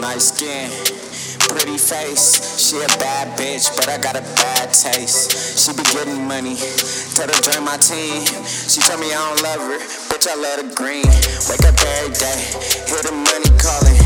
Nice skin, pretty face. She a bad bitch, but I got a bad taste. She be getting money, tell her join my team. She tell me I don't love her, bitch I love the green. Wake up every day, hear the money calling.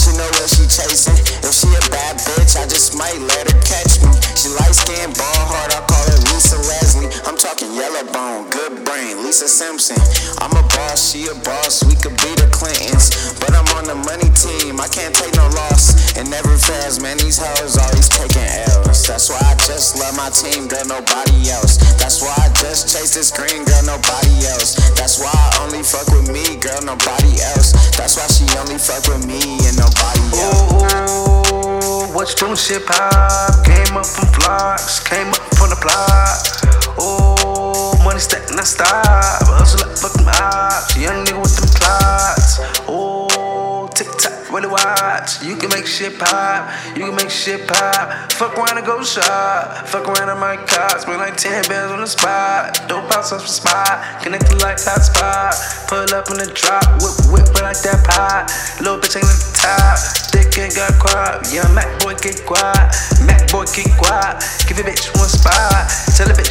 She know what she chasing. If she a bad bitch, I just might let her catch me. She light skin, ball hard, I call her Lisa Leslie. I'm talking yellow bone, good brain, Lisa Simpson. I'm a boss, she a boss, we could be the Clintons. But I'm on the money team, I can't take no loss. It never fails, man, these hoes always taking L's. That's why I just love my team, girl, nobody else. That's why I just chase this green, girl, nobody else. That's why I only fuck with me, girl, nobody else. That's why she only fuck with me and nobody else. Ooh, what you doing, shit pop? Came up from flocks, came up from the block. Ooh, money stack, not stop. Hustle like fucking ops, young watch. You can make shit pop, you can make shit pop. Fuck around and go shop. Fuck around and my cops, spend like 10 bands on the spot. Dope house up the spot, connected like hot spot. Pull up in the drop, whip, whip, like that pot. Little bitch ain't the top, thick and got crop. Yeah, Mac boy get quiet, Mac boy get quiet. Give a bitch one spot, tell a bitch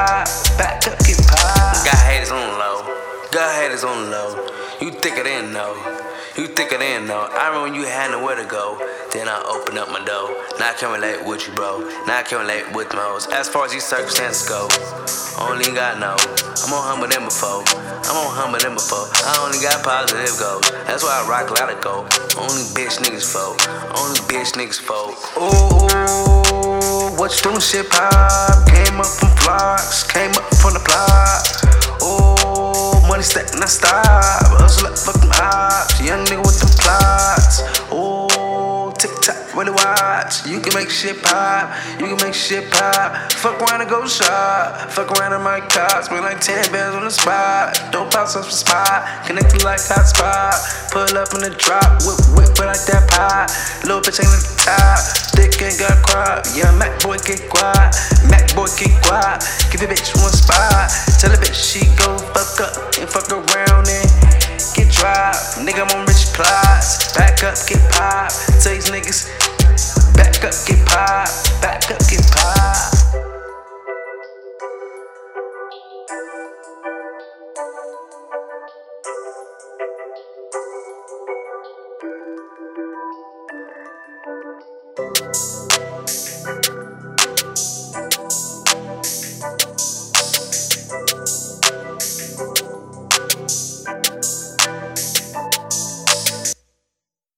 Got haters on low. Got haters on low. You thicker than know. You thicker than know. I remember when you had nowhere to go. Then I opened up my door. Now I can relate with you, bro. Now I can relate with my hoes. As far as these circumstances go, only got no. I'm on humble than before. I'm on humble than before. I only got positive goals. That's why I rock a lot of gold. Only bitch niggas folk. Only bitch niggas folk. Ooh, what you doing, shit pop? Came up from flocks, came up from the block. Ooh, money stack, not stop. Hustle like fucking ops, young nigga really watch. You can make shit pop, you can make shit pop. Fuck around and go shop. Fuck around in my cops, spend like 10 bands on the spot. House up the spot, connected like hot spot. Pull up in the drop, whip, whip, but like that pot. Little bitch ain't at the top, thick and got crop. Yeah, Mac boy get quiet, Mac boy get quiet. Give a bitch one spot, tell a bitch she go fuck up and fuck around and get dry. Nigga, I'm on rich plots, Back up, get pop. Tell these niggas, back up, get pop. Back up, get pop. Thank